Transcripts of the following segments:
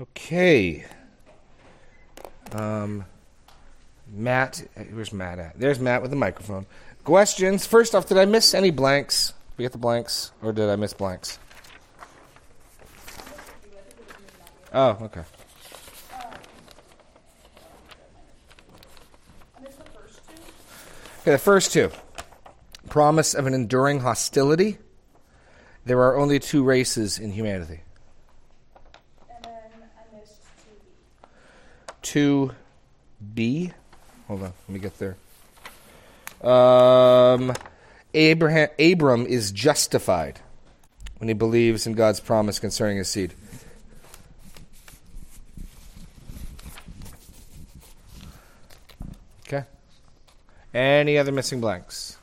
Okay. Um, Matt, where's Matt at? There's Matt with the microphone. Questions. First off, did I miss any blanks? We get the blanks, or did I miss blanks? Oh, okay. Okay, the first two. Promise of an enduring hostility. There are only two races in humanity. And then I missed 2B. 2b. Hold on, let me get there. Um, Abraham, Abram is justified when he believes in God's promise concerning his seed. Okay. Any other missing blanks?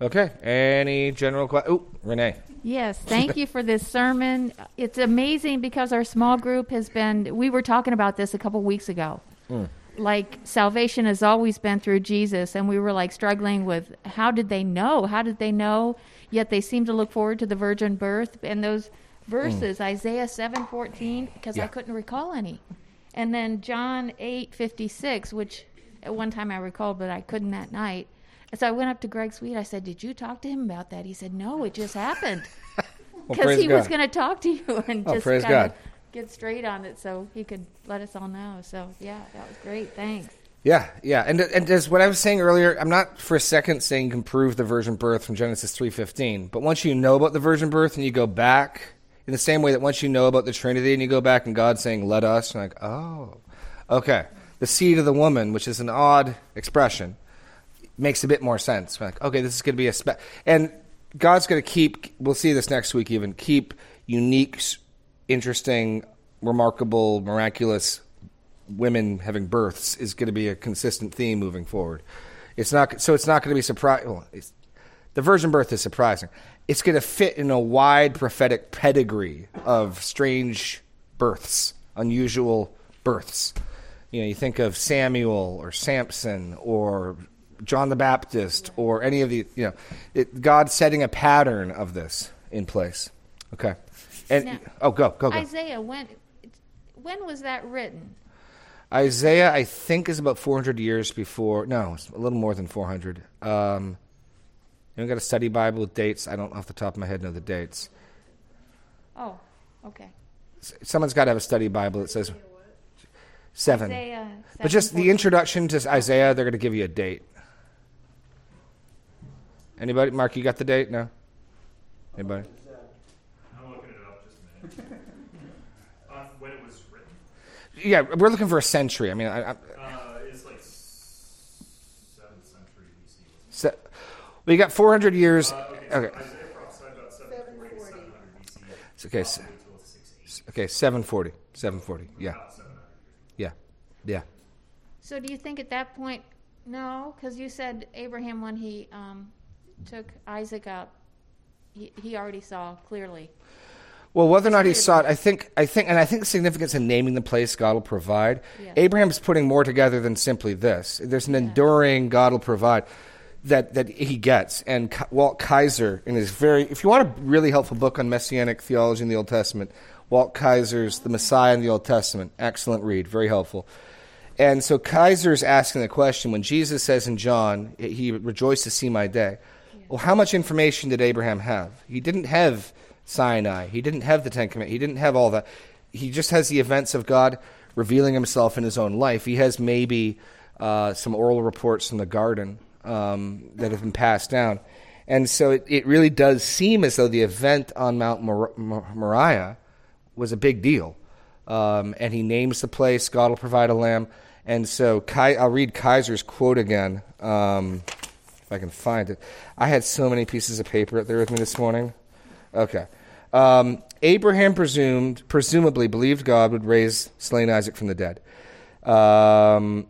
Okay. Any general questions? Oh, Renee. Yes, thank you for this sermon. It's amazing because our small group has been, we were talking about this a couple weeks ago. Hmm. Like, salvation has always been through Jesus, and we were like struggling with how did they know? How did they know? Yet they seem to look forward to the virgin birth and those verses, hmm. Isaiah 7 14, because Yeah. I couldn't recall any. And then John eight fifty six, which at one time I recalled, but I couldn't that night. So I went up to Greg Sweet. I said, "Did you talk to him about that?" He said, "No, it just happened." Because praise he was going to talk to you and Oh, just praise kinda God. get straight on it, so he could let us all know. So yeah, that was great. Thanks. Yeah, yeah, and and as what I was saying earlier, I'm not for a second saying you can prove the virgin birth from Genesis 3:15, but once you know about the virgin birth and you go back in the same way that once you know about the Trinity and you go back and God saying "Let us," you're like, oh, okay, the seed of the woman, which is an odd expression, makes a bit more sense. We're like, okay, this is going to be a spe- and God's going to keep. We'll see this next week. Even keep unique, interesting, remarkable, miraculous women having births is going to be a consistent theme moving forward. It's not so. It's not going to be surprising. Well, the virgin birth is surprising. It's going to fit in a wide prophetic pedigree of strange births, unusual births. You know, you think of Samuel or Samson or John the Baptist or any of the. You know, it, God setting a pattern of this in place. Okay, and Now- oh, go go go. Isaiah, when when was that written? Isaiah, I think, is about 400 years before. No, it's a little more than 400. Um, you got a study Bible with dates. I don't off the top of my head know the dates. Oh, okay. Someone's got to have a study Bible that says seven. Isaiah. But just the introduction to Isaiah, they're going to give you a date. Anybody? Mark, you got the date? No? Anybody? I'm looking it up just a minute. uh, when it was written, Yeah, we're looking for a century. I mean, I, I, uh, it's like seventh century BC. se- well, you got 400 years. Uh, okay, so Okay. Isaiah 740 to 700 BC. It's okay. s- Until 680. Okay, 740. 740. Yeah. About 700 years. Yeah. Yeah. So do you think at that point? No, because you said Abraham when he um, took Isaac up, he, he already saw clearly. Well, whether or not he saw it, I think, I think, and I think the significance in naming the place God will provide. Yeah. Abraham's putting more together than simply this. There's an enduring God will provide that that he gets. And Walt Kaiser, in his very, if you want a really helpful book on messianic theology in the Old Testament, Walt Kaiser's The Messiah in the Old Testament, excellent read, very helpful. And so Kaiser's asking the question when Jesus says in John, he rejoiced to see my day. Well, how much information did Abraham have? He didn't have Sinai. He didn't have the Ten Commandments. He didn't have all that. He just has the events of God revealing himself in his own life. He has maybe uh, some oral reports from the garden um, that have been passed down. And so it, it really does seem as though the event on Mount Mor- Mor- Moriah was a big deal. Um, and he names the place, God will provide a lamb. And so Kai, I'll read Kaiser's quote again, um, if I can find it. I had so many pieces of paper out there with me this morning. Okay. Um, Abraham presumed, presumably believed God would raise slain Isaac from the dead. Um,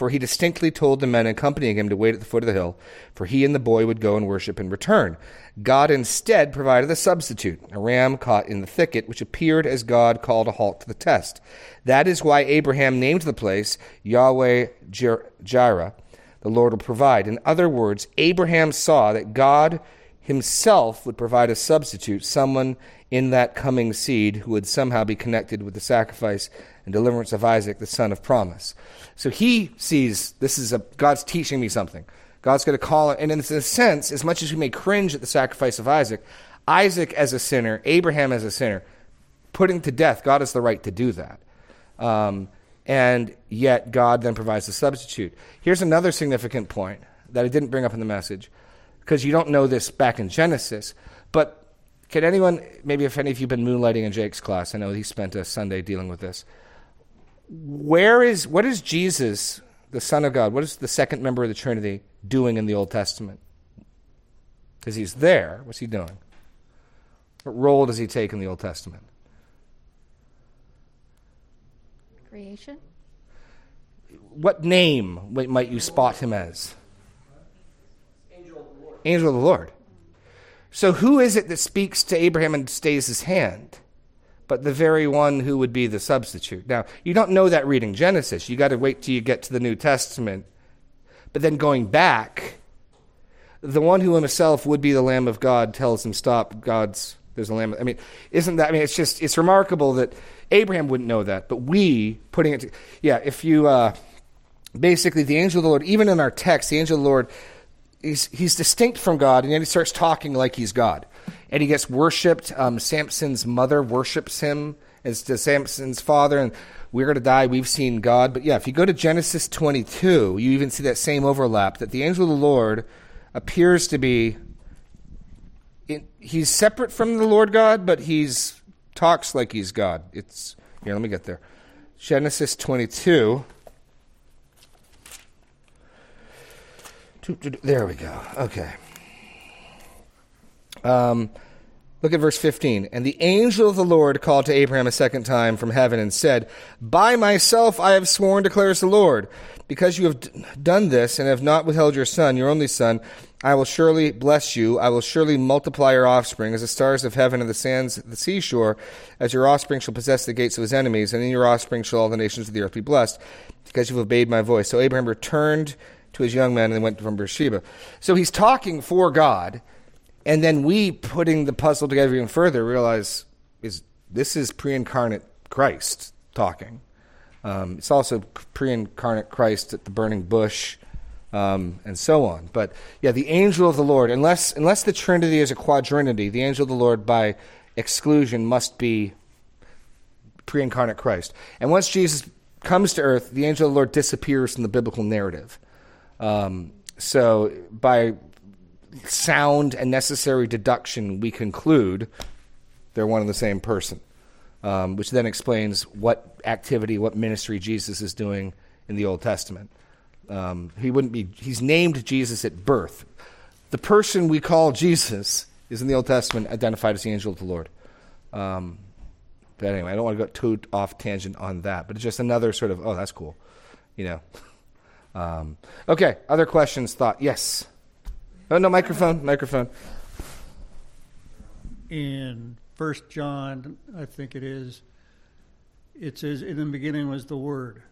for he distinctly told the men accompanying him to wait at the foot of the hill, for he and the boy would go and worship and return. God instead provided a substitute, a ram caught in the thicket, which appeared as God called a halt to the test. That is why Abraham named the place Yahweh Jireh, the Lord will provide. In other words, Abraham saw that God himself would provide a substitute, someone in that coming seed who would somehow be connected with the sacrifice and deliverance of Isaac, the son of promise. So he sees this is a God's teaching me something. God's going to call it, and in a sense, as much as we may cringe at the sacrifice of Isaac, Isaac as a sinner, Abraham as a sinner, putting to death, God has the right to do that. Um, and yet God then provides a substitute. Here's another significant point that I didn't bring up in the message, because you don't know this back in Genesis. But can anyone, maybe if any of you have been moonlighting in Jake's class, I know he spent a Sunday dealing with this. Where is, what is Jesus, the Son of God, what is the second member of the Trinity doing in the Old Testament? Because he's there. What's he doing? What role does he take in the Old Testament? Creation? What name might you spot him as? Angel of the Lord. Angel of the Lord. So, who is it that speaks to Abraham and stays his hand? But the very one who would be the substitute. Now, you don't know that reading Genesis. You got to wait till you get to the New Testament. But then going back, the one who himself would be the Lamb of God tells him, Stop, God's, there's a Lamb. I mean, isn't that, I mean, it's just, it's remarkable that Abraham wouldn't know that, but we putting it, to, yeah, if you, uh, basically, the angel of the Lord, even in our text, the angel of the Lord, he's, he's distinct from God, and then he starts talking like he's God. And he gets worshipped. Um, Samson's mother worships him as to Samson's father, and we're going to die. We've seen God. But yeah, if you go to Genesis 22, you even see that same overlap that the angel of the Lord appears to be. In, he's separate from the Lord God, but he's talks like he's God. It's here. Let me get there. Genesis 22. There we go. Okay. Um, look at verse 15. And the angel of the Lord called to Abraham a second time from heaven and said, By myself I have sworn, declares the Lord, because you have d- done this and have not withheld your son, your only son, I will surely bless you. I will surely multiply your offspring as the stars of heaven and the sands of the seashore, as your offspring shall possess the gates of his enemies, and in your offspring shall all the nations of the earth be blessed, because you have obeyed my voice. So Abraham returned to his young men and they went from Beersheba. So he's talking for God, and then we, putting the puzzle together even further, realize is this is pre-incarnate Christ talking. Um, it's also pre-incarnate Christ at the burning bush um, and so on. But yeah, the angel of the Lord, unless unless the Trinity is a quadrinity, the angel of the Lord by exclusion must be pre-incarnate Christ. And once Jesus comes to earth, the angel of the Lord disappears from the biblical narrative. Um, so by sound and necessary deduction, we conclude they're one and the same person, um, which then explains what activity, what ministry Jesus is doing in the Old Testament. Um, he wouldn't be. He's named Jesus at birth. The person we call Jesus is in the Old Testament identified as the angel of the Lord. Um, but anyway, I don't want to go too off tangent on that. But it's just another sort of oh, that's cool, you know. Um, okay, other questions? Thought yes. Oh no, microphone, microphone. In First John, I think it is. It says, "In the beginning was the Word,"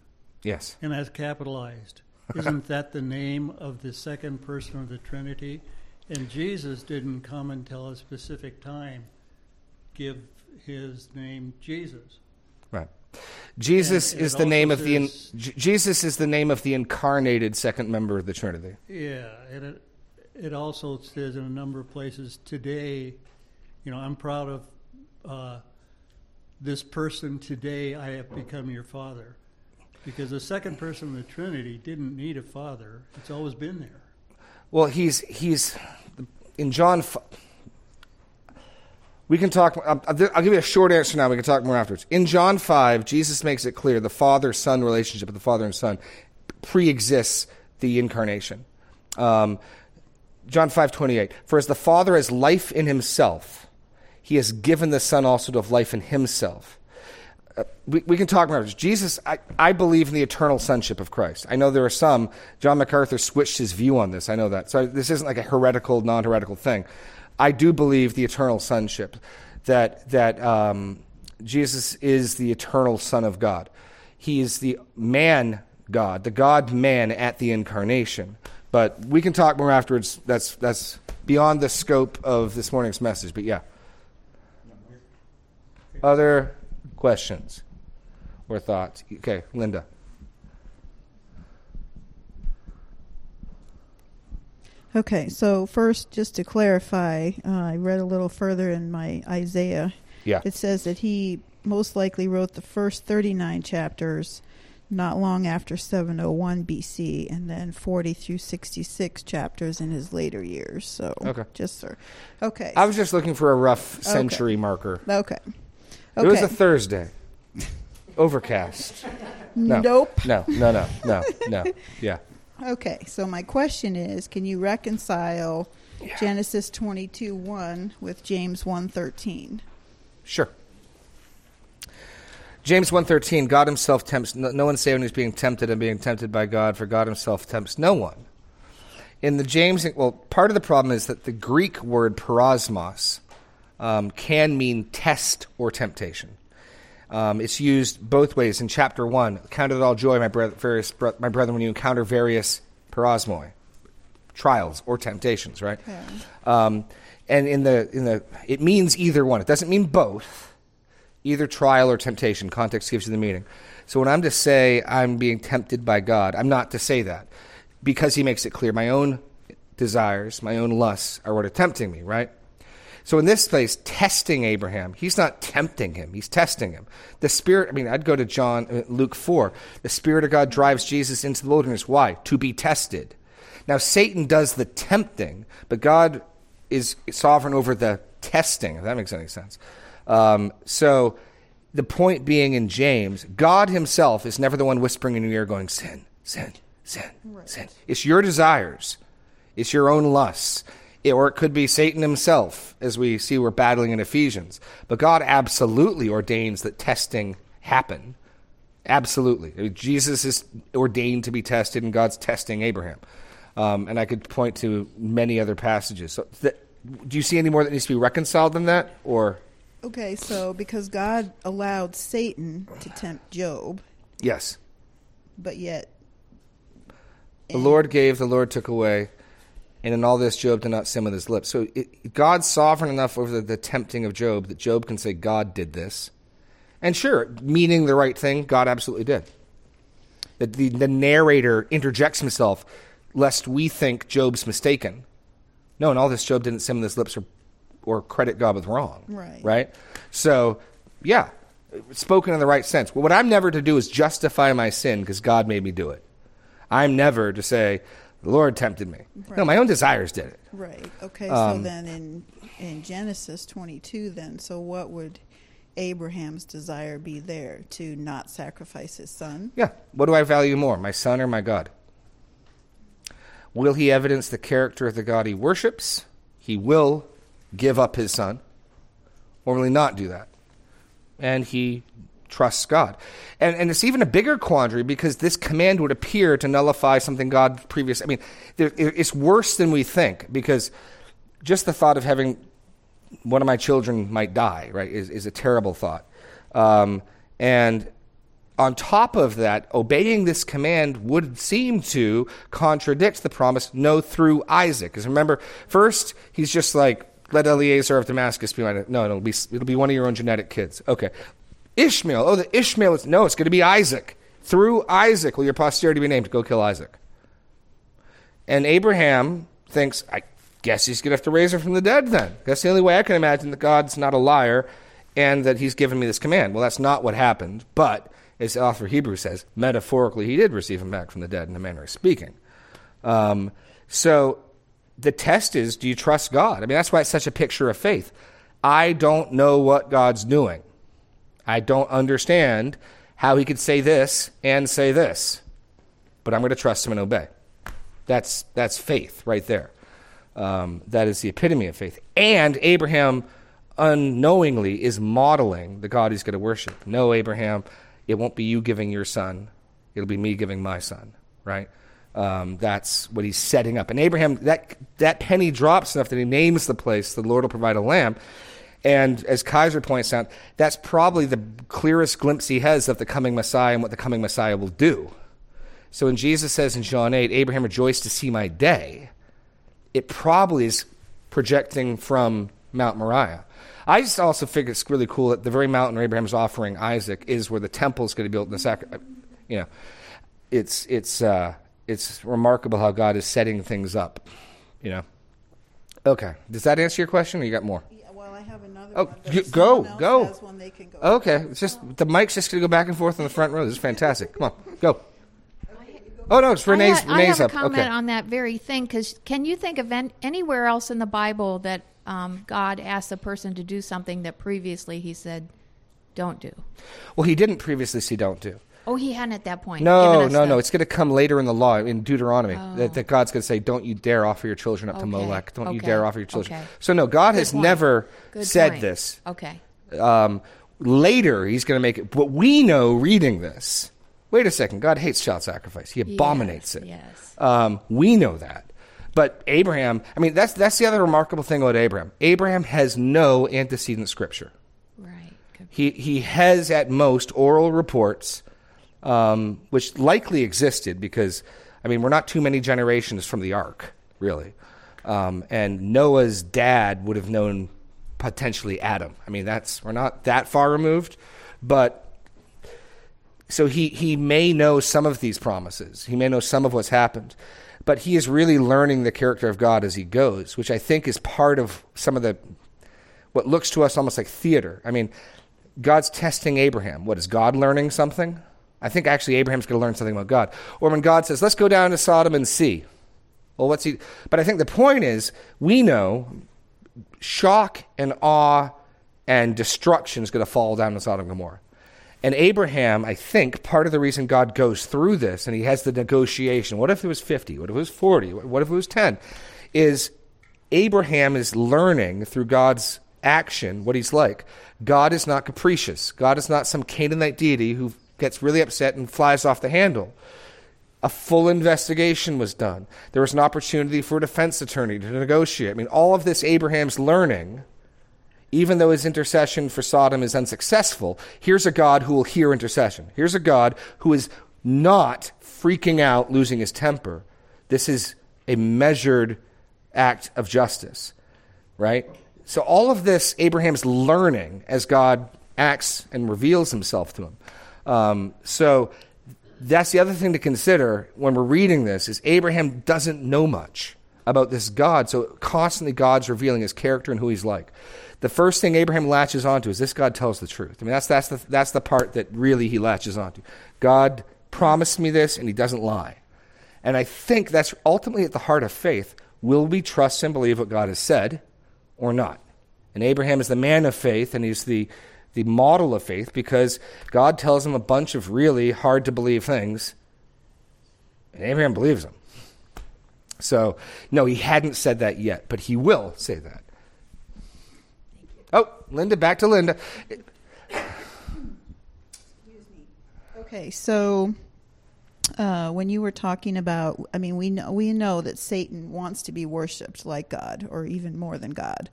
Yes. and that's capitalized. Isn't that the name of the second person of the Trinity? And Jesus didn't come until a specific time give his name Jesus. Right. Jesus And is the name of the in, Jesus is the name of the incarnated second member of the Trinity. Yeah, and it it also says in a number of places today. You know, I'm proud of uh, this person today. I have become your father, because the second person of the Trinity didn't need a father. It's always been there. Well, he's he's in John. We can talk. I'll, I'll give you a short answer now. We can talk more afterwards. In John five, Jesus makes it clear the father-son relationship of the father and son pre-exists the incarnation. Um, John five twenty eight. For as the Father has life in Himself, He has given the Son also to have life in Himself. Uh, we, we can talk more. Jesus, I, I believe in the eternal sonship of Christ. I know there are some. John MacArthur switched his view on this. I know that. So this isn't like a heretical, non-heretical thing. I do believe the eternal sonship, that that um, Jesus is the eternal Son of God. He is the man God, the God man at the incarnation. But we can talk more afterwards. That's that's beyond the scope of this morning's message, but yeah. Other questions or thoughts? Okay, Linda. Okay, so first, just to clarify, uh, I read a little further in my Isaiah. Yeah. It says that he most likely wrote the first 39 chapters not long after 701 BC and then 40 through 66 chapters in his later years. So, Okay. just sir. Okay. I was just looking for a rough century marker. okay. It was a Thursday. Overcast. No. Nope. No, no, no, no, no. Yeah. Okay, so my question is, can you reconcile Genesis 22 1 with James 113? Sure. James 1.13, God himself tempts, no, no one saving is being tempted and being tempted by God, for God himself tempts no one. In the James, well, part of the problem is that the Greek word peirasmos um, can mean test or temptation. Um, it's used both ways. In chapter 1, count it all joy, my, breth- various, my brethren, when you encounter various peirasmoi, trials or temptations, right? Um, and in the, in the, it means either one. It doesn't mean both either trial or temptation. Context gives you the meaning. So when I'm to say I'm being tempted by God, I'm not to say that because he makes it clear my own desires, my own lusts are what are tempting me, right? So in this place, testing Abraham, he's not tempting him, he's testing him. The Spirit, I mean, I'd go to John, uh, Luke 4. The Spirit of God drives Jesus into the wilderness. Why? To be tested. Now, Satan does the tempting, but God is sovereign over the testing, if that makes any sense. Um, so the point being in James, God himself is never the one whispering in your ear going, sin, sin, sin, sin. It's your desires, it's your own lusts. It- or it could be Satan himself, as we see we're battling in Ephesians. But God absolutely ordains that testing happen. Absolutely. I mean, Jesus is ordained to be tested, and God's testing Abraham. Um, and I could point to many other passages. So, th- do you see any more that needs to be reconciled than that? Or, Okay, so because God allowed Satan to tempt Job, yes. but yet The Lord gave, the Lord took away. And in all this, Job did not sin with his lips. So it, God's sovereign enough over the, the tempting of Job that Job can say, God did this. And sure, meaning the right thing, God absolutely did. That the, the narrator interjects himself lest we think Job's mistaken. No, in all this, Job didn't sin with his lips or, or credit God with wrong. Right. Right? So, yeah, spoken in the right sense. Well, what I'm never to do is justify my sin because God made me do it. I'm never to say, the Lord tempted me. No, my own desires did it. right. Okay, Um, so then in in Genesis 22 then, so what would Abraham's desire be there to not sacrifice his son? Yeah. What do I value more, my son or my God? Will he evidence the character of the God he worships? He will give up his son. Or will he not do that? And he trusts God. And, and it's even a bigger quandary because this command would appear to nullify something God previous. I mean, there, it's worse than we think because just the thought of having one of my children might die, right, is, is a terrible thought. Um, and on top of that, obeying this command would seem to contradict the promise, no, through Isaac. Because remember, first, he's just like, let Eliezer of Damascus be my. No, it'll be, it'll be one of your own genetic kids. Okay. Ishmael. Oh, the Ishmael is. No, it's going to be Isaac. Through Isaac will your posterity be named. Go kill Isaac. And Abraham thinks, I guess he's going to have to raise her from the dead then. That's the only way I can imagine that God's not a liar and that he's given me this command. Well, that's not what happened. But, as the author of Hebrews says, metaphorically, he did receive him back from the dead in a manner of speaking. Um, so the test is do you trust God? I mean, that's why it's such a picture of faith. I don't know what God's doing. I don't understand how he could say this and say this, but I'm going to trust him and obey. That's, that's faith right there. Um, that is the epitome of faith. And Abraham unknowingly is modeling the God he's going to worship. No, Abraham, it won't be you giving your son, it'll be me giving my son, right? Um, that's what he's setting up. And Abraham, that, that penny drops enough that he names the place, the Lord will provide a lamb. And as Kaiser points out, that's probably the clearest glimpse he has of the coming Messiah and what the coming Messiah will do. So when Jesus says in John 8, Abraham rejoiced to see my day, it probably is projecting from Mount Moriah. I just also think it's really cool that the very mountain where Abraham's offering Isaac is where the temple is going to be built in the sacri- You know, it's it's uh, it's remarkable how God is setting things up. You know. Okay, does that answer your question, or you got more? Yeah, well, I have another Oh, one. you- go, go. has one, they can go. Okay, it's just the mic's just going to go back and forth in the front row. This is fantastic. Come on, go. Oh no, it's Renee's. I, ha- I Renee's have a up. comment Okay. on that very thing because can you think of an, anywhere else in the Bible that um, God asked a person to do something that previously He said, "Don't do"? Well, he didn't previously say don't do. Oh, He hadn't at that point. No, no, the- no. It's going to come later in the law in Deuteronomy Oh. that, that God's going to say, "Don't you dare offer your children up to Okay, Molech. Don't you dare offer your children." okay. So no, God Good has point. never Good said point. this. Okay. Um, later, He's going to make it. But we know, reading this. Wait a second. God hates child sacrifice. He abominates Yes, it. Yes. Um, we know that. But Abraham, I mean, that's that's the other remarkable thing about Abraham. Abraham has no antecedent scripture. Right. He he has at most oral reports, um, which likely existed because I mean we're not too many generations from the ark, really, um, and Noah's dad would have known potentially Adam. I mean that's we're not that far removed, but so he he may know some of these promises. He may know some of what's happened. But he is really learning the character of God as he goes, which I think is part of some of the what looks to us almost like theater. I mean, God's testing Abraham. What is God learning something? I think actually Abraham's going to learn something about God. Or when God says, "Let's go down to Sodom and see." Well, what's he? But I think the point is, we know shock and awe and destruction is going to fall down to Sodom and Gomorrah. And Abraham, I think, part of the reason God goes through this and he has the negotiation what if it was 50? What if it was 40? What if it was 10? Is Abraham is learning through God's action what he's like. God is not capricious, God is not some Canaanite deity who gets really upset and flies off the handle. A full investigation was done. There was an opportunity for a defense attorney to negotiate. I mean, all of this Abraham's learning even though his intercession for Sodom is unsuccessful, here's a God who will hear intercession. Here's a God who is not freaking out, losing his temper. This is a measured act of justice, right? So, all of this Abraham's learning as God acts and reveals himself to him. Um, so, that's the other thing to consider when we're reading this is Abraham doesn't know much about this God. So constantly God's revealing his character and who he's like. The first thing Abraham latches onto is this God tells the truth. I mean, that's, that's, the, that's the part that really he latches onto. God promised me this, and he doesn't lie. And I think that's ultimately at the heart of faith. Will we trust and believe what God has said or not? And Abraham is the man of faith, and he's the, the model of faith because God tells him a bunch of really hard to believe things, and Abraham believes them. So, no, he hadn't said that yet, but he will say that. Oh, Linda, back to Linda. Excuse me. Okay, so uh, when you were talking about, I mean, we know we know that Satan wants to be worshipped like God, or even more than God.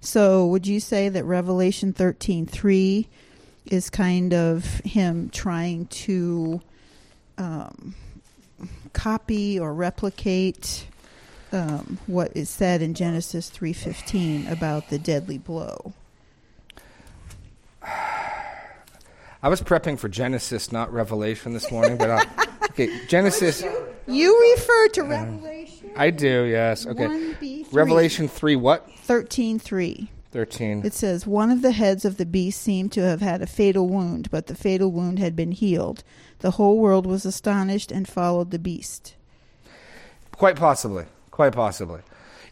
So, would you say that Revelation thirteen three is kind of him trying to um, copy or replicate um, what is said in Genesis three fifteen about the deadly blow? I was prepping for Genesis, not Revelation, this morning, but uh, okay, Genesis. You refer to Revelation. I do, yes. Okay, 1b3. Revelation three, what? thirteen three. Thirteen. It says one of the heads of the beast seemed to have had a fatal wound, but the fatal wound had been healed. The whole world was astonished and followed the beast. Quite possibly. Quite possibly.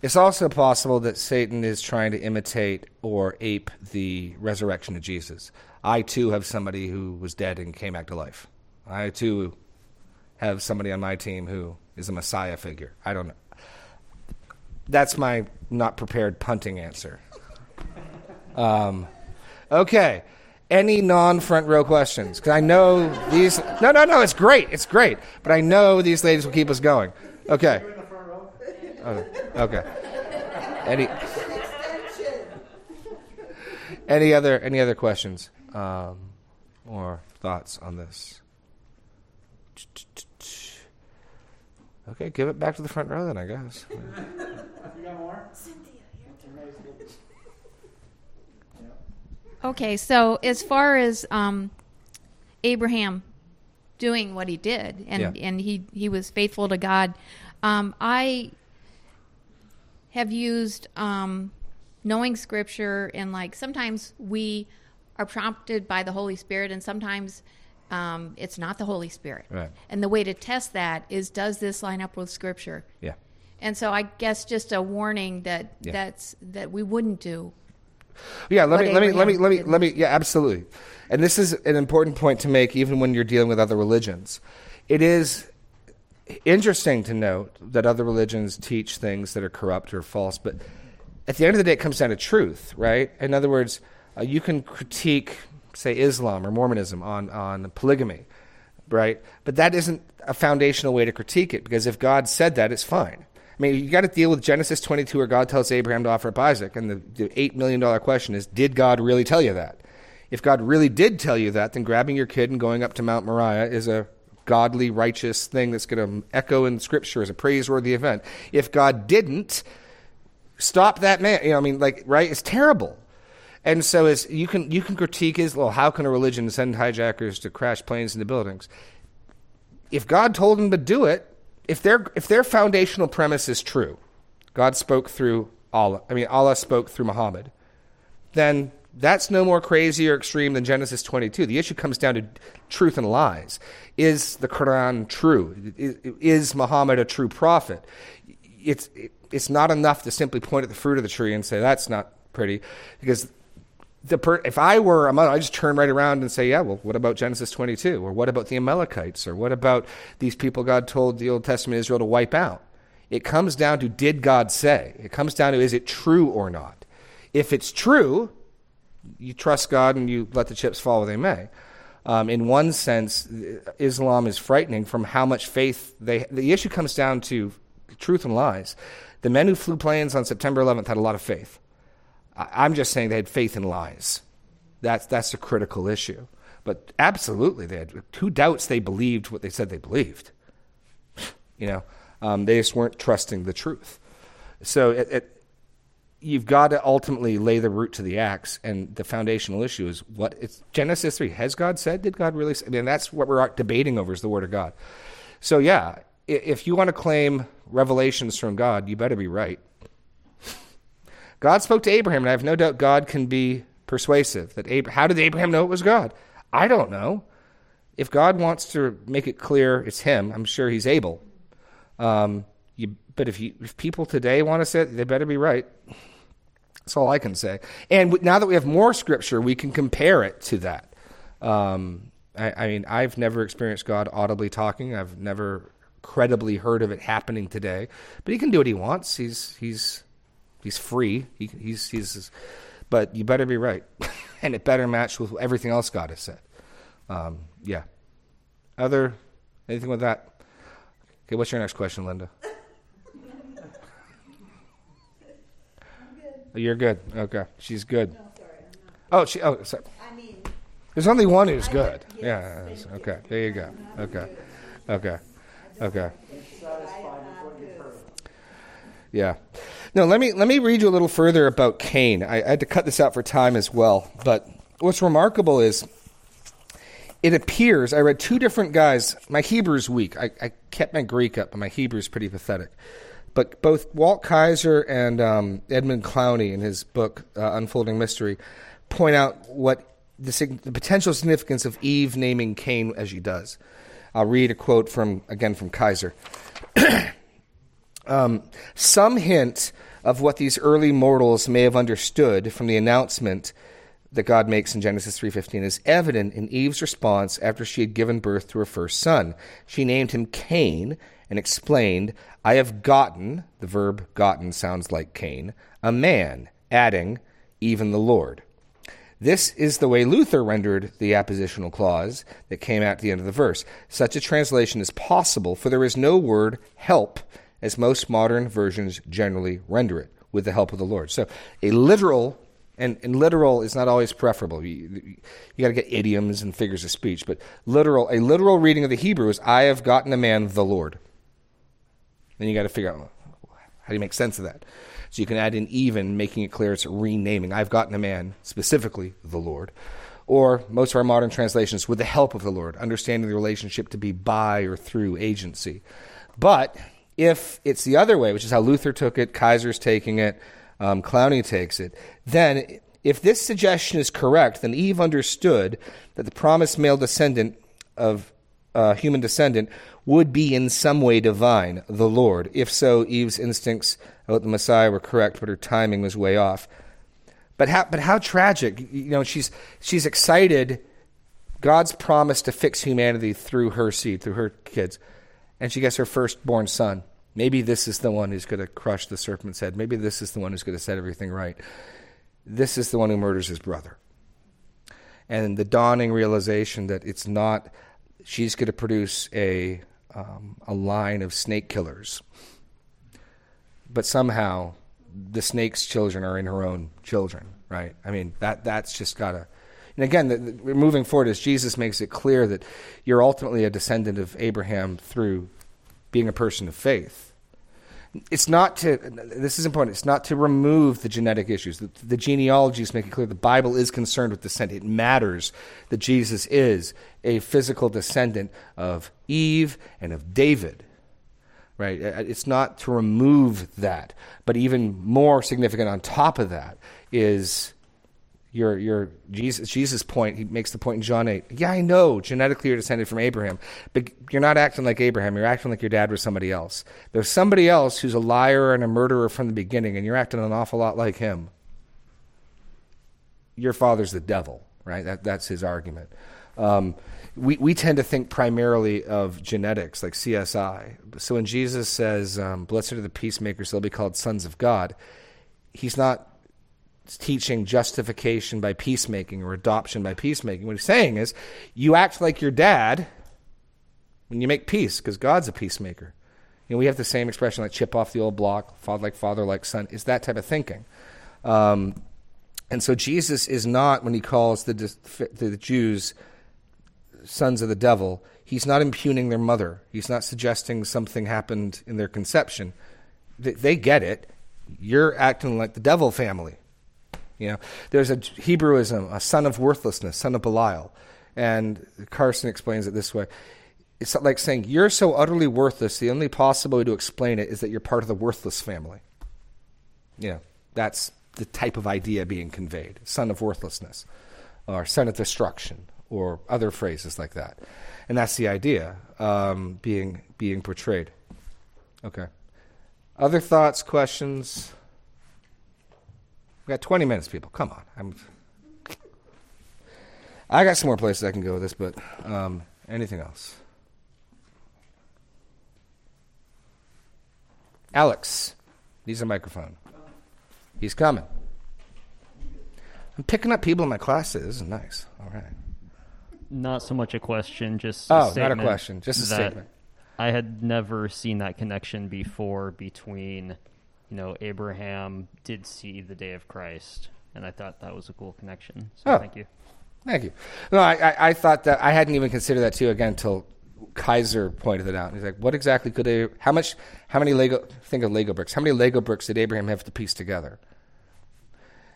It's also possible that Satan is trying to imitate or ape the resurrection of Jesus. I too have somebody who was dead and came back to life. I too have somebody on my team who is a Messiah figure. I don't know. That's my not prepared punting answer. Um, okay. Any non front row questions? Because I know these. No, no, no. It's great. It's great. But I know these ladies will keep us going. Okay. Okay. okay. Any any other any other questions um, or thoughts on this? Okay, give it back to the front row then, I guess. You got more? Okay, so as far as um, Abraham doing what he did, and Yeah. and he he was faithful to God, um, I have used um, knowing Scripture and like sometimes we are prompted by the Holy Spirit, and sometimes um, it's not the Holy Spirit. Right. And the way to test that is, does this line up with Scripture? Yeah. And so I guess just a warning that Yeah. that's that we wouldn't do. Yeah, let me let me let me let me let me yeah, absolutely. And this is an important point to make even when you're dealing with other religions. It is interesting to note that other religions teach things that are corrupt or false, but at the end of the day it comes down to truth, right? In other words, uh, you can critique say Islam or Mormonism on on polygamy, right? But that isn't a foundational way to critique it because if God said that, it's fine. I mean, you got to deal with Genesis 22, where God tells Abraham to offer up Isaac, and the, the eight million dollar question is: Did God really tell you that? If God really did tell you that, then grabbing your kid and going up to Mount Moriah is a godly, righteous thing that's going to echo in Scripture as a praiseworthy event. If God didn't, stop that man. You know, I mean, like, right? It's terrible. And so, as you can you can critique is well, how can a religion send hijackers to crash planes into buildings? If God told them to do it, if their if their foundational premise is true, God spoke through Allah. I mean, Allah spoke through Muhammad. Then that's no more crazy or extreme than Genesis 22. The issue comes down to truth and lies. Is the Quran true? Is, is Muhammad a true prophet? It's it's not enough to simply point at the fruit of the tree and say that's not pretty, because the per- if I were a mother, I just turn right around and say, yeah, well, what about Genesis 22? Or what about the Amalekites? Or what about these people God told the Old Testament Israel to wipe out? It comes down to did God say? It comes down to is it true or not? If it's true, you trust God and you let the chips fall where they may. Um, in one sense, Islam is frightening from how much faith they. The issue comes down to truth and lies. The men who flew planes on September 11th had a lot of faith. I'm just saying they had faith in lies. That's that's a critical issue. But absolutely, they had who doubts they believed what they said they believed. You know, um, they just weren't trusting the truth. So it, it, you've got to ultimately lay the root to the axe, and the foundational issue is what it's Genesis three. Has God said? Did God really? Say? I mean, that's what we're debating over is the Word of God. So yeah, if you want to claim revelations from God, you better be right. God spoke to Abraham, and I have no doubt God can be persuasive. That Ab- how did Abraham know it was God? I don't know. If God wants to make it clear it's Him, I'm sure He's able. Um, you, but if you, if people today want to say it, they better be right. That's all I can say. And w- now that we have more scripture, we can compare it to that. Um, I, I mean, I've never experienced God audibly talking. I've never credibly heard of it happening today. But He can do what He wants. He's he's he's free. He, he's he's. But you better be right, and it better match with everything else God has said. Um, yeah. Other anything with that? Okay, what's your next question, Linda? Oh, You're good. Okay, she's good. Oh, she. Oh, sorry. I mean, there's only one who's good. Yeah. yes, Okay. There you go. Okay. Okay. Okay. Yeah. No, let me let me read you a little further about Cain. I, I had to cut this out for time as well. But what's remarkable is it appears I read two different guys. My Hebrew's weak. I, I kept my Greek up, but my Hebrew's pretty pathetic. But both Walt Kaiser and um, Edmund Clowney in his book uh, Unfolding Mystery point out what the, sig- the potential significance of Eve naming Cain as she does. I'll read a quote from again from Kaiser. um, some hint of what these early mortals may have understood from the announcement that God makes in Genesis 3:15 is evident in Eve's response after she had given birth to her first son. She named him Cain and explained, "I have gotten, the verb gotten sounds like Cain, a man," adding, "even the Lord." This is the way Luther rendered the appositional clause that came at the end of the verse. Such a translation is possible, for there is no word help, as most modern versions generally render it, with the help of the Lord. So a literal, and, and literal is not always preferable. You, you got to get idioms and figures of speech, but literal, a literal reading of the Hebrew is, I have gotten a man, the Lord. Then you got to figure out how do you make sense of that. So you can add in even, making it clear it's renaming. I've gotten a man, specifically the Lord. Or most of our modern translations, with the help of the Lord, understanding the relationship to be by or through agency. But if it's the other way, which is how Luther took it, Kaiser's taking it, um, Clowney takes it, then if this suggestion is correct, then Eve understood that the promised male descendant of uh, human descendant would be in some way divine, the Lord. If so, Eve's instincts about the Messiah were correct, but her timing was way off. But how, but how tragic! You know, she's she's excited. God's promise to fix humanity through her seed, through her kids, and she gets her firstborn son. Maybe this is the one who's going to crush the serpent's head. Maybe this is the one who's going to set everything right. This is the one who murders his brother. And the dawning realization that it's not, she's going to produce a, um, a line of snake killers. But somehow the snake's children are in her own children, right? I mean, that, that's just got to. And again, the, the, moving forward, as Jesus makes it clear that you're ultimately a descendant of Abraham through being a person of faith. It's not to this is important it's not to remove the genetic issues. The, the, genealogies make it clear the bible is concerned with descent. It matters that jesus is a physical descendant of eve and of david right? Uh, it's not to remove that. But even more significant on top of that is your your Jesus Jesus point. He makes the point in John eight. Yeah, I know genetically you're descended from Abraham, but you're not acting like Abraham. You're acting like your dad was somebody else. There's somebody else who's a liar and a murderer from the beginning, and you're acting an awful lot like him. Your father's the devil, right? That that's his argument. Um, we, we tend to think primarily of genetics, like CSI. So when Jesus says, um, Blessed are the peacemakers, they'll be called sons of God, he's not teaching justification by peacemaking or adoption by peacemaking. What he's saying is, you act like your dad when you make peace, because God's a peacemaker. You know, we have the same expression like chip off the old block, father like father like son. Is that type of thinking. Um, and so Jesus is not, when he calls the, the Jews sons of the devil, he's not impugning their mother. He's not suggesting something happened in their conception. They, they get it. You're acting like the devil family. You know, there's a Hebrewism, a son of worthlessness, son of Belial, and Carson explains it this way: it's like saying you're so utterly worthless. The only possible way to explain it is that you're part of the worthless family. You know, that's the type of idea being conveyed: son of worthlessness, or son of destruction, or other phrases like that. And that's the idea um, being being portrayed. Okay. Other thoughts, questions? We got 20 minutes, people. Come on. I'm. I got some more places I can go with this, but um, anything else? Alex needs a microphone. He's coming. I'm picking up people in my classes. This is nice. All right. Not so much a question, just oh, not a question, just a statement. I had never seen that connection before between you know, Abraham did see the day of Christ, and I thought that was a cool connection. So oh, thank you. Thank you. No, I, I, I, thought that I hadn't even considered that too again until Kaiser pointed it out. He's like, "What exactly could they? How much? How many Lego? Think of Lego bricks. How many Lego bricks did Abraham have to piece together?"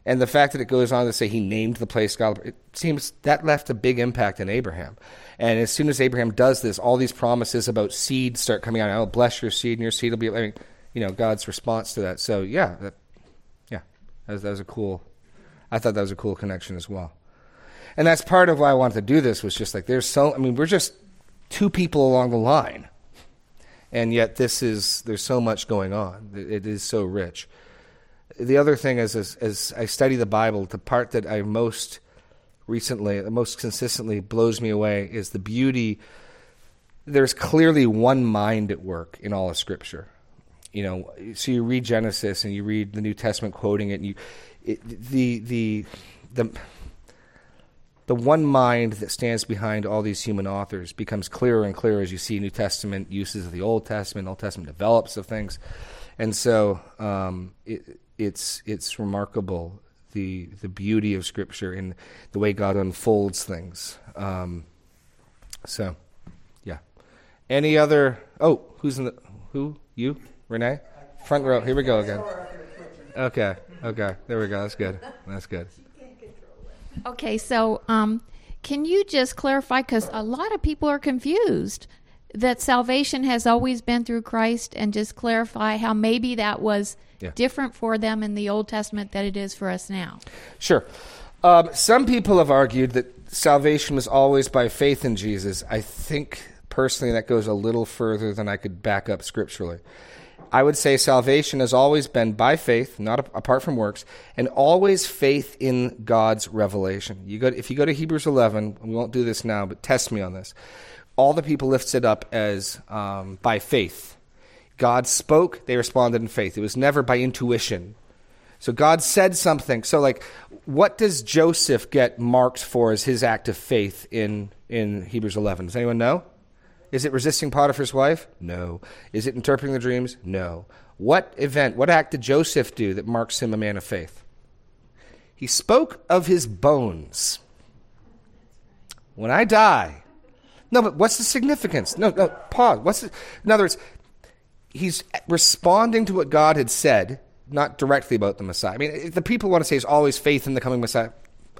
And the fact that it goes on to say he named the place God, it seems that left a big impact in Abraham. And as soon as Abraham does this, all these promises about seed start coming out. I'll bless your seed, and your seed will be. I mean, you know God's response to that. So yeah, that, yeah, that was, that was a cool. I thought that was a cool connection as well, and that's part of why I wanted to do this. Was just like there's so. I mean, we're just two people along the line, and yet this is there's so much going on. it, is so rich. The other thing is, as, as I study the Bible, the part that I most recently, the most consistently blows me away is the beauty. There's clearly one mind at work in all of Scripture you know, so you read Genesis and you read the New Testament quoting it, and you, it, the the the the one mind that stands behind all these human authors becomes clearer and clearer as you see New Testament uses of the Old Testament, Old Testament develops of things, and so um, it, it's it's remarkable the the beauty of Scripture and the way God unfolds things. Um, so, yeah. Any other? Oh, who's in the who? You? Renee? Front row. Here we go again. Okay. Okay. There we go. That's good. That's good. Okay, so um, can you just clarify? Because a lot of people are confused that salvation has always been through Christ, and just clarify how maybe that was Yeah. different for them in the Old Testament than it is for us now. Sure. Um, some people have argued that salvation was always by faith in Jesus. I think personally that goes a little further than I could back up scripturally. I would say salvation has always been by faith, not apart from works, and always faith in God's revelation. You go, if you go to Hebrews 11, we won't do this now, but test me on this. All the people lifts it up as um, by faith. God spoke, they responded in faith. It was never by intuition. So God said something. So like what does Joseph get marked for as his act of faith in in Hebrews 11? Does anyone know? Is it resisting Potiphar's wife? No. Is it interpreting the dreams? No. What event, what act did Joseph do that marks him a man of faith? He spoke of his bones. When I die. No, but what's the significance? No, no, pause. What's the, in other words, he's responding to what God had said, not directly about the Messiah. I mean, if the people want to say is always faith in the coming Messiah.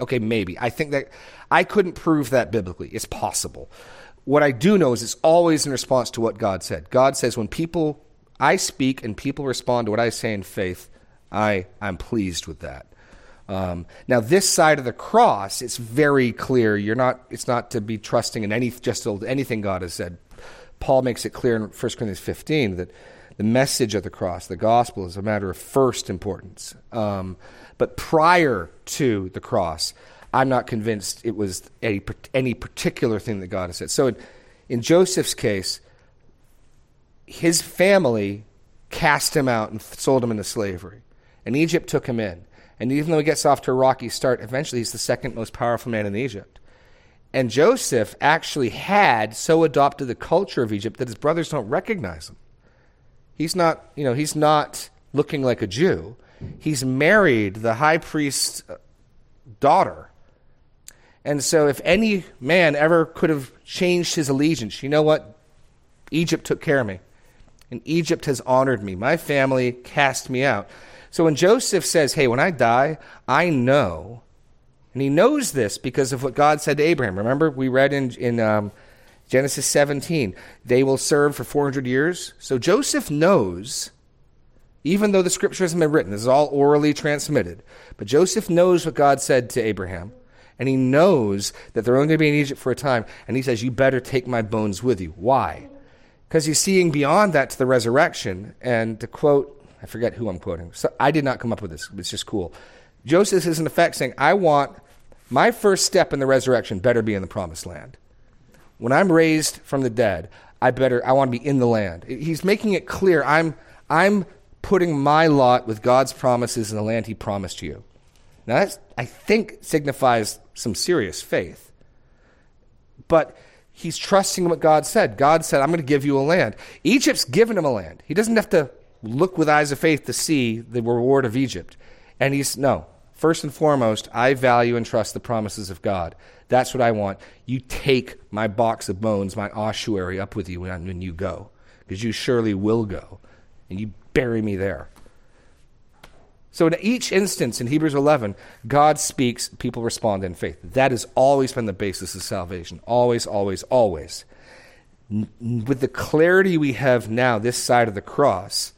Okay, maybe. I think that I couldn't prove that biblically. It's possible. What I do know is it's always in response to what God said. God says when people I speak and people respond to what I say in faith, I I'm pleased with that. Um, now, this side of the cross, it's very clear. You're not. It's not to be trusting in any just anything God has said. Paul makes it clear in 1 Corinthians 15 that the message of the cross, the gospel, is a matter of first importance. Um, but prior to the cross, I'm not convinced it was any, any particular thing that God has said. So, in, in Joseph's case, his family cast him out and sold him into slavery, and Egypt took him in. And even though he gets off to a rocky start, eventually he's the second most powerful man in Egypt. And Joseph actually had so adopted the culture of Egypt that his brothers don't recognize him. He's not, you know, he's not looking like a Jew. He's married the high priest's daughter. And so if any man ever could have changed his allegiance, you know what? Egypt took care of me. And Egypt has honored me. My family cast me out. So when Joseph says, Hey, when I die, I know, and he knows this because of what God said to Abraham. Remember, we read in, in um, Genesis 17, they will serve for 400 years. So Joseph knows, even though the scripture hasn't been written, this is all orally transmitted, but Joseph knows what God said to Abraham. And he knows that they're only going to be in Egypt for a time. And he says, You better take my bones with you. Why? Because he's seeing beyond that to the resurrection. And to quote I forget who I'm quoting. So I did not come up with this. It's just cool. Joseph is in effect saying, I want my first step in the resurrection better be in the promised land. When I'm raised from the dead, I better I want to be in the land. He's making it clear I'm I'm putting my lot with God's promises in the land he promised you. Now that I think signifies some serious faith. But he's trusting what God said. God said, I'm going to give you a land. Egypt's given him a land. He doesn't have to look with eyes of faith to see the reward of Egypt. And he's, no, first and foremost, I value and trust the promises of God. That's what I want. You take my box of bones, my ossuary, up with you when, when you go, because you surely will go, and you bury me there. So, in each instance in Hebrews 11, God speaks, people respond in faith. That has always been the basis of salvation. Always, always, always. With the clarity we have now, this side of the cross,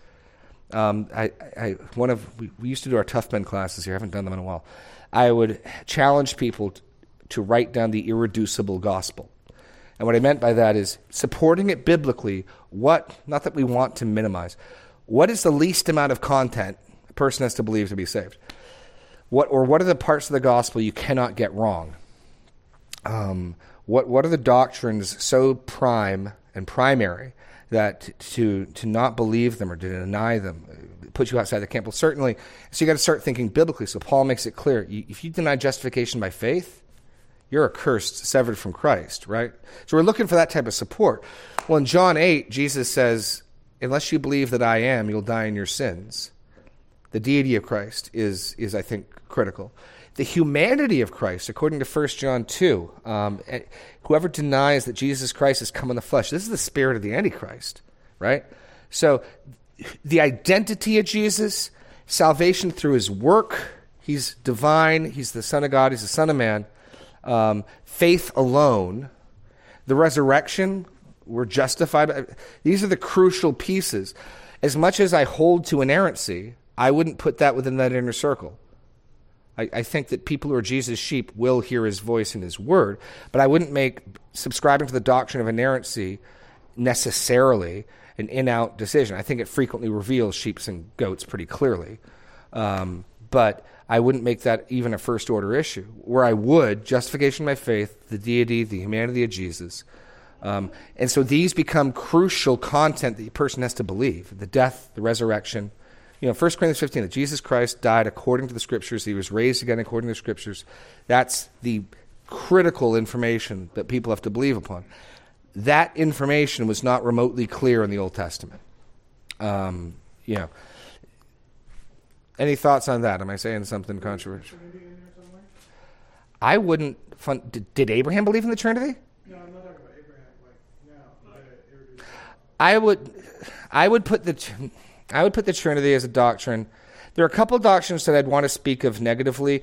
um, I, I, one of we, we, used to do our tough men classes here. I haven't done them in a while. I would challenge people t- to write down the irreducible gospel, and what I meant by that is supporting it biblically. What, not that we want to minimize, what is the least amount of content a person has to believe to be saved? What or what are the parts of the gospel you cannot get wrong? Um, what what are the doctrines so prime and primary? that to to not believe them or to deny them put you outside the camp. Well, certainly, so you got to start thinking biblically. So Paul makes it clear: if you deny justification by faith, you're accursed, severed from Christ. Right. So we're looking for that type of support. Well, in John eight, Jesus says, "Unless you believe that I am, you'll die in your sins." The deity of Christ is is I think critical. The humanity of Christ, according to 1 John 2, um, whoever denies that Jesus Christ has come in the flesh, this is the spirit of the Antichrist, right? So the identity of Jesus salvation through his work. He's divine. He's the Son of God. He's the Son of Man. Um, faith alone. The resurrection. We're justified. These are the crucial pieces. As much as I hold to inerrancy, I wouldn't put that within that inner circle. I, I think that people who are Jesus' sheep will hear his voice and his word, but I wouldn't make subscribing to the doctrine of inerrancy necessarily an in out decision. I think it frequently reveals sheep and goats pretty clearly. Um, but I wouldn't make that even a first order issue. Where I would, justification by faith, the deity, the humanity of Jesus. Um, and so these become crucial content that the person has to believe the death, the resurrection. You know, 1 Corinthians 15, that Jesus Christ died according to the scriptures, he was raised again according to the scriptures. That's the critical information that people have to believe upon that information was not remotely clear in the Old Testament. Um, you know, any thoughts on that? Am I saying something controversial? I wouldn't. Fun, did, did, Abraham believe in the Trinity? No, I'm not talking about Abraham. Like now, I would, I would put the, I would put the Trinity as a doctrine. There are a couple doctrines that I'd want to speak of negatively.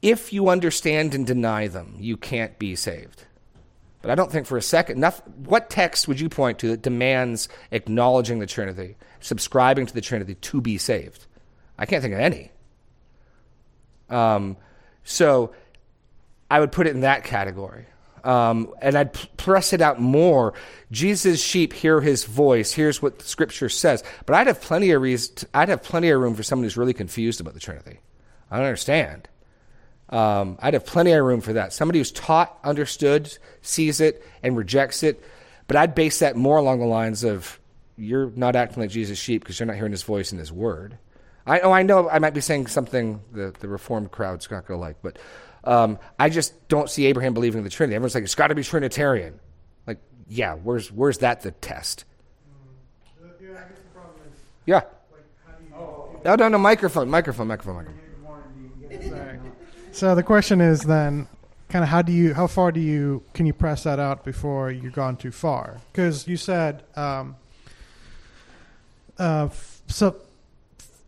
If you understand and deny them, you can't be saved. But I don't think for a second, what text would you point to that demands acknowledging the Trinity, subscribing to the Trinity to be saved? I can't think of any. Um, so I would put it in that category. Um, and I'd press it out more. Jesus' sheep hear his voice. Here's what the Scripture says. But I'd have plenty of reason. I'd have plenty of room for someone who's really confused about the Trinity. I don't understand. Um, I'd have plenty of room for that. Somebody who's taught, understood, sees it, and rejects it. But I'd base that more along the lines of you're not acting like Jesus' sheep because you're not hearing his voice and his word. I, oh, I know I might be saying something the, the Reformed crowd's not going to like, but um, I just don't see Abraham believing in the Trinity. Everyone's like, it's got to be Trinitarian. Like, yeah, where's where's that the test? yeah, the problem is, Yeah. like, how do you? Oh, No, no, no, microphone, microphone, microphone, microphone. So the question is then, kind of how do you, how far do you, can you press that out before you've gone too far? Because you said, um, uh, f- so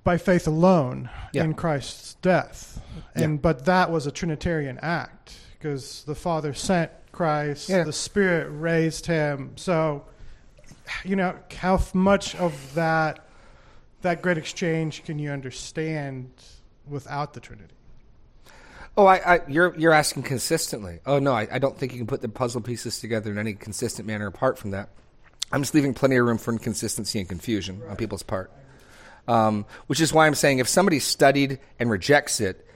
by faith alone Yeah. in Christ's death, and Yeah. but that was a Trinitarian act because the Father sent Christ, Yeah. the Spirit raised him. So, you know, how much of that that great exchange can you understand without the Trinity? Oh, I, I, you're you're asking consistently. Oh no, I, I don't think you can put the puzzle pieces together in any consistent manner apart from that. I'm just leaving plenty of room for inconsistency and confusion on people's part. Um, which is why I'm saying if somebody studied and rejects it,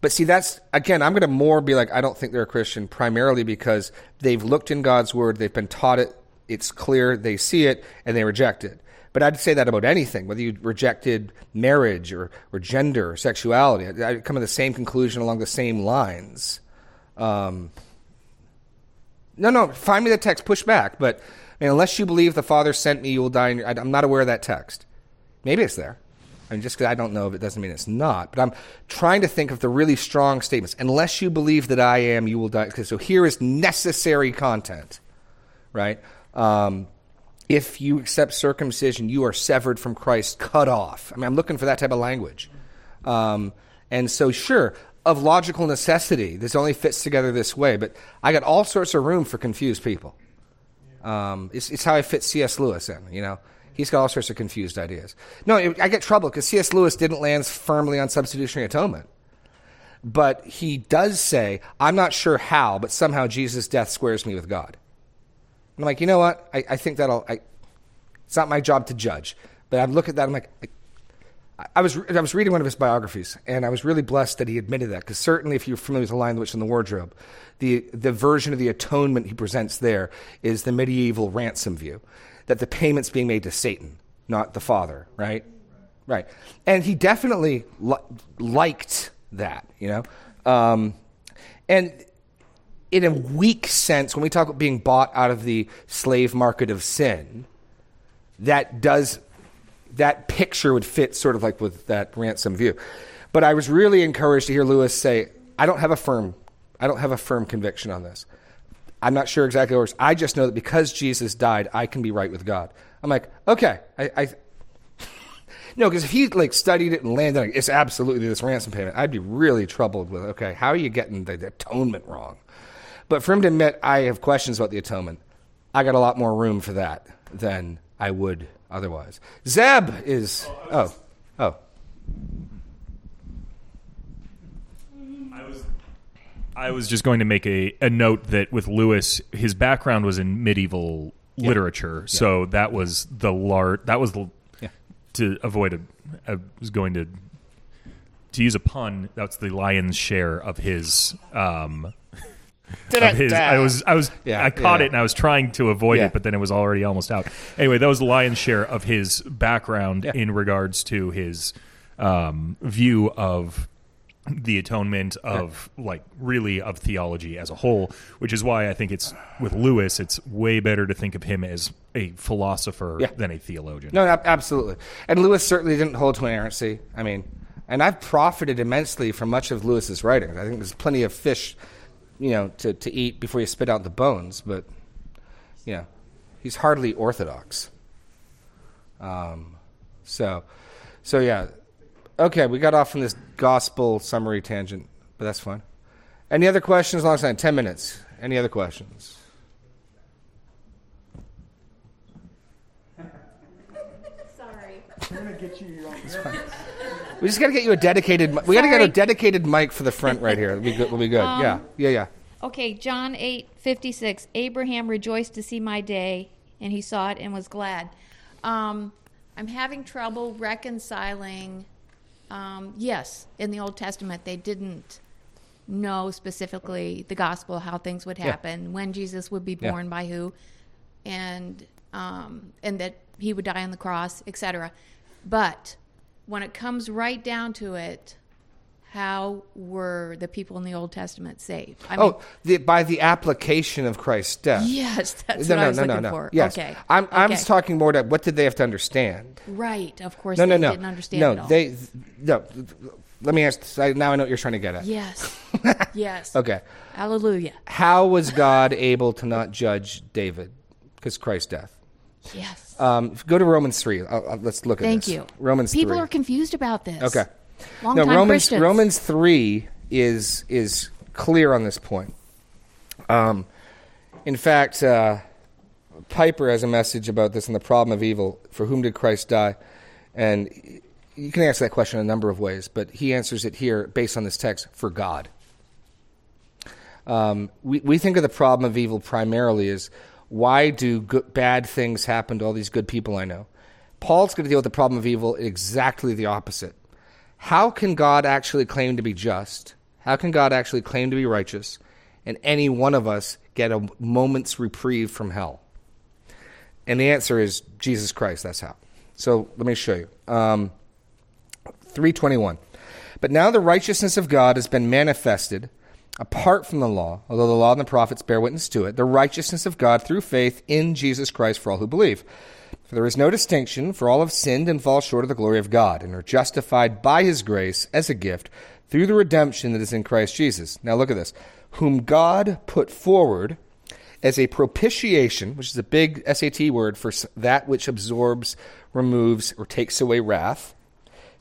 but see, that's again, I'm going to more be like, I don't think they're a Christian primarily because they've looked in God's word, they've been taught it, it's clear, they see it, and they reject it. But I'd say that about anything, whether you rejected marriage or, or gender or sexuality. I'd, come to the same conclusion along the same lines. Um, no, no, find me the text, push back. But I mean, unless you believe the Father sent me, you will die. In your, I'm not aware of that text. Maybe it's there. I mean, just because I don't know if it doesn't mean it's not. But I'm trying to think of the really strong statements. Unless you believe that I am, you will die. So here is necessary content, right? Um, if you accept circumcision, you are severed from Christ, cut off. I mean, I'm looking for that type of language. Um, and so, sure, of logical necessity, this only fits together this way. But I got all sorts of room for confused people. Um, it's, it's how I fit C.S. Lewis in, you know. He's got all sorts of confused ideas. No, I get trouble because C.S. Lewis didn't land firmly on substitutionary atonement. But he does say, I'm not sure how, but somehow Jesus' death squares me with God. I'm like, you know what? I, I think that'll. I, it's not my job to judge, but I look at that. I'm like, I, I was I was reading one of his biographies, and I was really blessed that he admitted that. Because certainly, if you're familiar with the Lion, the Witch, and the Wardrobe, the the version of the atonement he presents there is the medieval ransom view, that the payment's being made to Satan, not the Father. Right, right. And he definitely li- liked that. You know, um, and in a weak sense, when we talk about being bought out of the slave market of sin, that does that picture would fit sort of like with that ransom view. But I was really encouraged to hear Lewis say, "I don't have a firm, I don't have a firm conviction on this. I'm not sure exactly what it works. I just know that because Jesus died, I can be right with God." I'm like, okay, I. I No, because if he like studied it and landed on it, it's absolutely this ransom payment, I'd be really troubled with. Okay, how are you getting the, the atonement wrong? But for him to admit I have questions about the atonement, I got a lot more room for that than I would otherwise. Zeb is oh oh I was I was just going to make a, a note that with Lewis, his background was in medieval literature, so that was the lar- that was the Yeah. to avoid a I was going to to use a pun. That's the lion's share of his um of his. I was I was Yeah, I caught yeah. it and I was trying to avoid Yeah. it, but then it was already almost out. Anyway, that was the lion's share of his background Yeah. in regards to his um, view of the atonement of like really of theology as a whole, which is why I think it's with Lewis, it's way better to think of him as a philosopher Yeah. than a theologian. No, absolutely. And Lewis certainly didn't hold to inerrancy. I mean, and I've profited immensely from much of Lewis's writings. I think there's plenty of fish, you know, to, to eat before you spit out the bones. But, you know, he's hardly orthodox. Um, so, so yeah. Okay, we got off on this gospel summary tangent, but that's fine. Any other questions? Long time, ten minutes. Any other questions? Sorry. We're gonna get you your own. We just got to get you a dedicated. mi- We got to get a Sorry. dedicated mic for the front right here. It'll be good. We'll be good. Um, yeah, yeah, yeah. Okay, John eight fifty six. Abraham rejoiced to see my day, and he saw it and was glad. Um, I'm having trouble reconciling. Um, yes, in the Old Testament, they didn't know specifically the gospel, how things would happen, when Jesus would be Yeah. born by who, and um, and that he would die on the cross, etc. But when it comes right down to it, how were the people in the Old Testament saved? I oh, the, by the application of Christ's death. Yes, that's no, what no, I was no, no, looking no. for. Yes. Okay. I'm, I'm Okay. talking more about what did they have to understand. Right. Of course, No, they no, no. didn't understand no, they. No. Let me ask. Now I know what you're trying to get at. Yes. yes. Okay. Hallelujah. How was God able to not judge David because Christ's death? Yes. Um, go to Romans three. I'll, I'll- let's look at this. Thank you. Romans People three. are confused about this. Okay. Long no, Romans Christians. Romans three is is clear on this point. Um, in fact, uh, Piper has a message about this in the problem of evil. For whom did Christ die? And you can answer that question a number of ways, but he answers it here based on this text for God. Um, we, we think of the problem of evil primarily as why do good, bad things happen to all these good people I know? Paul's going to deal with the problem of evil exactly the opposite. How can God actually claim to be just? How can God actually claim to be righteous? And any one of us get a moment's reprieve from hell? And the answer is Jesus Christ. That's how. So let me show you. Um, 321. But now the righteousness of God has been manifested apart from the law, although the law and the prophets bear witness to it, the righteousness of God through faith in Jesus Christ for all who believe. For there is no distinction, for all have sinned and fall short of the glory of God, and are justified by his grace as a gift through the redemption that is in Christ Jesus. Now look at this. Whom God put forward as a propitiation, which is a big SAT word for that which absorbs, removes, or takes away wrath.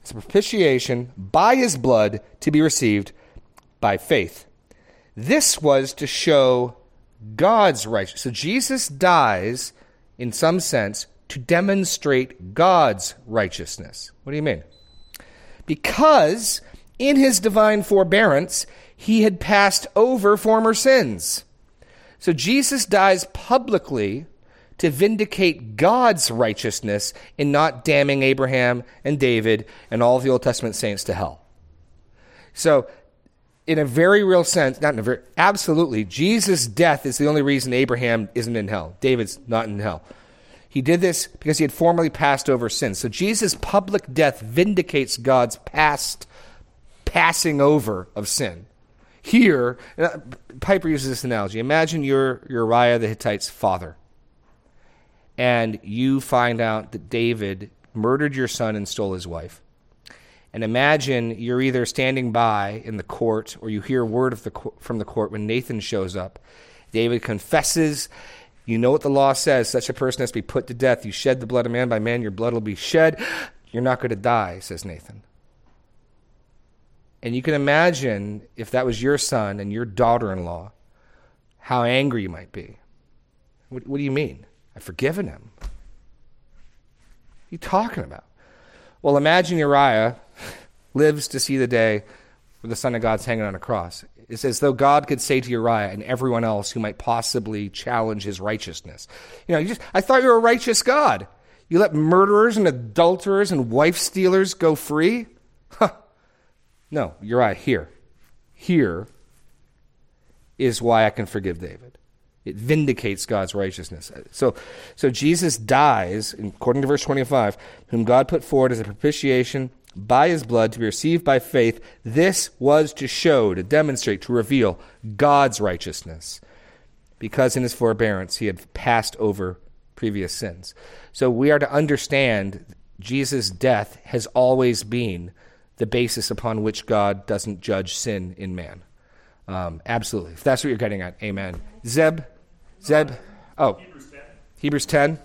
It's a propitiation by his blood to be received by faith. This was to show God's righteousness. So Jesus dies, in some sense, to demonstrate God's righteousness. What do you mean? Because in his divine forbearance, he had passed over former sins. So Jesus dies publicly to vindicate God's righteousness in not damning Abraham and David and all the Old Testament saints to hell. So, in a very real sense, not in a very, absolutely, Jesus' death is the only reason Abraham isn't in hell. David's not in hell. He did this because he had formerly passed over sins. So Jesus' public death vindicates God's past passing over of sin. Here, uh, Piper uses this analogy. Imagine you're Uriah the Hittite's father, and you find out that David murdered your son and stole his wife. And imagine you're either standing by in the court or you hear word of the, from the court when Nathan shows up. David confesses. You know what the law says. Such a person has to be put to death. You shed the blood of man by man, your blood will be shed. You're not going to die, says Nathan. And you can imagine if that was your son and your daughter in law, how angry you might be. What, what do you mean? I've forgiven him. What are you talking about? Well, imagine Uriah lives to see the day where the Son of God's hanging on a cross. It's as though God could say to Uriah and everyone else who might possibly challenge his righteousness, you know, you just, I thought you were a righteous God. You let murderers and adulterers and wife stealers go free? Huh. No, Uriah, here. Here is why I can forgive David. It vindicates God's righteousness. So, so Jesus dies, according to verse 25, whom God put forward as a propitiation by his blood to be received by faith, this was to show, to demonstrate, to reveal God's righteousness, because in his forbearance he had passed over previous sins. So we are to understand Jesus' death has always been the basis upon which God doesn't judge sin in man. Um, absolutely. If that's what you're getting at, amen. Zeb? Zeb? Uh, oh. Hebrews 10. Hebrews 10.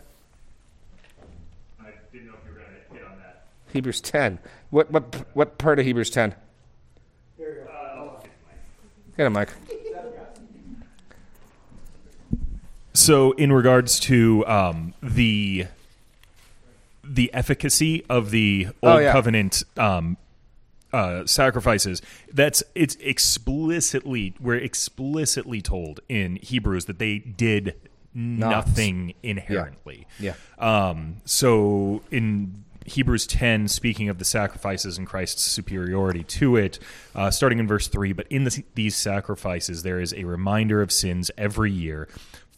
Hebrews 10. What, what, what part of Hebrews 10? Get him, Mike. So, in regards to um, the the efficacy of the Oh, old yeah. covenant um, uh, sacrifices, that's it's explicitly we're explicitly told in Hebrews that they did nothing inherently. Yeah. Um, so in Hebrews 10, speaking of the sacrifices and Christ's superiority to it, uh, starting in verse 3, but in the, these sacrifices there is a reminder of sins every year.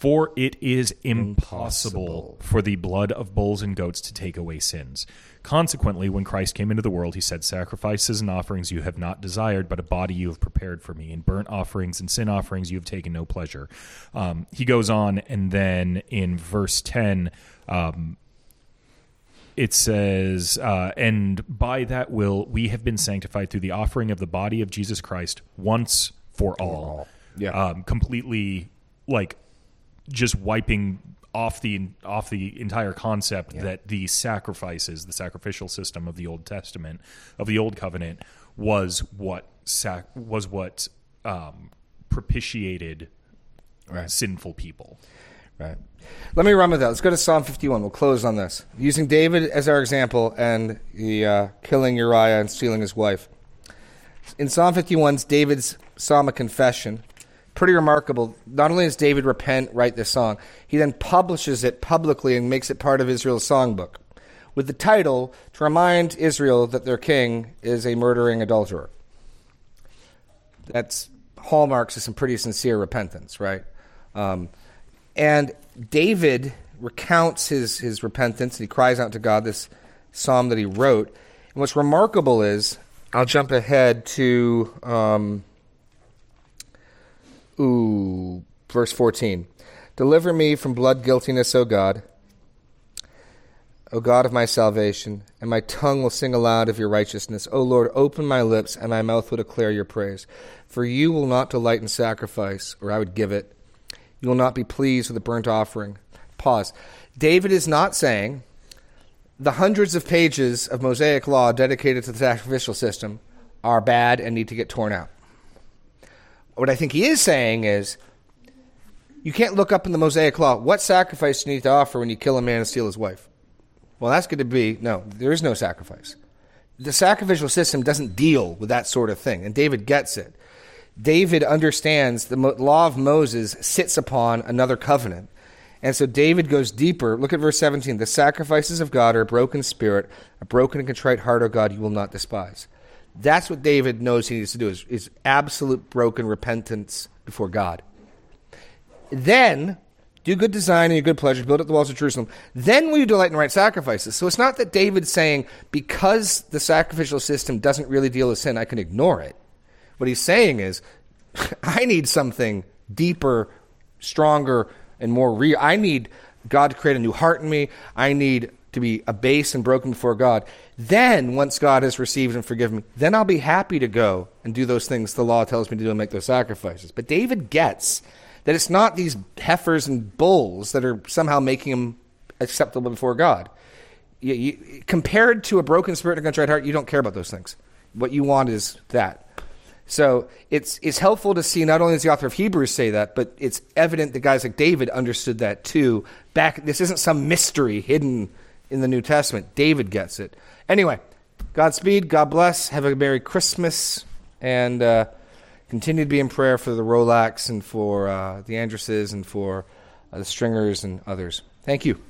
For it is impossible for the blood of bulls and goats to take away sins. Consequently, when Christ came into the world, he said, Sacrifices and offerings you have not desired, but a body you have prepared for me. In burnt offerings and sin offerings you have taken no pleasure. Um, he goes on, and then in verse 10, um, it says, uh, and by that will we have been sanctified through the offering of the body of Jesus Christ once for all. Yeah. Um, completely like just wiping off the off the entire concept that the sacrifices, the sacrificial system of the Old Testament, of the Old Covenant, was what sac- was what um, propitiated Right. sinful people. Right. Let me run with that. Let's go to Psalm 51. We'll close on this. Using David as our example and the uh, killing Uriah and stealing his wife. In Psalm 51, it's David's psalm of confession. Pretty remarkable. Not only does David repent, write this song, he then publishes it publicly and makes it part of Israel's songbook with the title to remind Israel that their king is a murdering adulterer. That's hallmarks of some pretty sincere repentance, right? Um, and David recounts his, his repentance and he cries out to God this psalm that he wrote. And what's remarkable is, I'll jump ahead to, um, ooh, verse 14. Deliver me from blood guiltiness, O God, O God of my salvation, and my tongue will sing aloud of your righteousness. O Lord, open my lips, and my mouth will declare your praise. For you will not delight in sacrifice, or I would give it. You will not be pleased with the burnt offering. Pause. David is not saying the hundreds of pages of Mosaic law dedicated to the sacrificial system are bad and need to get torn out. What I think he is saying is you can't look up in the Mosaic law what sacrifice you need to offer when you kill a man and steal his wife. Well, that's going to be no, there is no sacrifice. The sacrificial system doesn't deal with that sort of thing, and David gets it. David understands the law of Moses sits upon another covenant. And so David goes deeper. Look at verse 17. The sacrifices of God are a broken spirit, a broken and contrite heart, O God, you will not despise. That's what David knows he needs to do is, is absolute broken repentance before God. Then do good to Zion and your good pleasure, build up the walls of Jerusalem. Then will you delight in right sacrifices. So it's not that David's saying, because the sacrificial system doesn't really deal with sin, I can ignore it. What he's saying is, I need something deeper, stronger, and more real. I need God to create a new heart in me. I need to be abased and broken before God. Then, once God has received and forgiven me, then I'll be happy to go and do those things the law tells me to do and make those sacrifices. But David gets that it's not these heifers and bulls that are somehow making him acceptable before God. you, you, compared to a broken spirit and a contrite heart, you don't care about those things. What you want is that. So it's it's helpful to see not only does the author of Hebrews say that, but it's evident that guys like David understood that too. Back, this isn't some mystery hidden in the New Testament. David gets it. Anyway, Godspeed. God bless. Have a Merry Christmas, and uh, continue to be in prayer for the Rolax and for uh, the Andresses and for uh, the Stringers and others. Thank you.